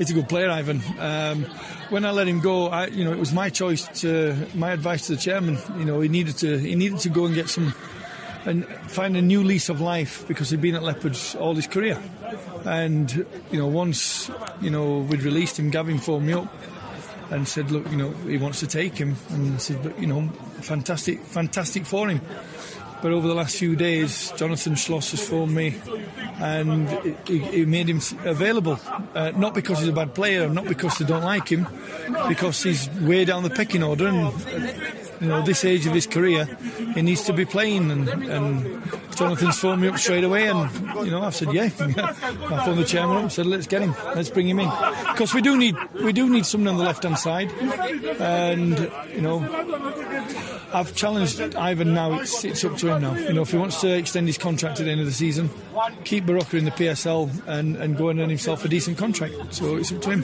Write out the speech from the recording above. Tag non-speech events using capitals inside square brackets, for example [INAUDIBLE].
he's a good player, Ivan. Um, when I let him go, I, you know, it was my choice. To, my advice to the chairman. You know, he needed to he needed to go and get some and find a new lease of life because he'd been at Leopards all his career. And you know, once you know we'd released him, Gavin phoned me up and said, "Look, you know, he wants to take him." And I said, "But you know, fantastic, fantastic for him." But over the last few days, Jonathan Schloss has phoned me and he, made him available. Uh, not because he's a bad player, not because they don't like him, because he's way down the pecking order. And, you know, this age of his career, he needs to be playing. And, and Jonathan's phoned me up straight away, and you know, I've said, yeah. [LAUGHS] I phoned the chairman up and said, let's get him, let's bring him in, because we do need we do need someone on the left hand side, and you know, I've challenged Ivan now. It's, it's up to him now. You know, if he wants to extend his contract at the end of the season, keep Baroka in the PSL and, and go and earn himself a decent contract. So it's up to him.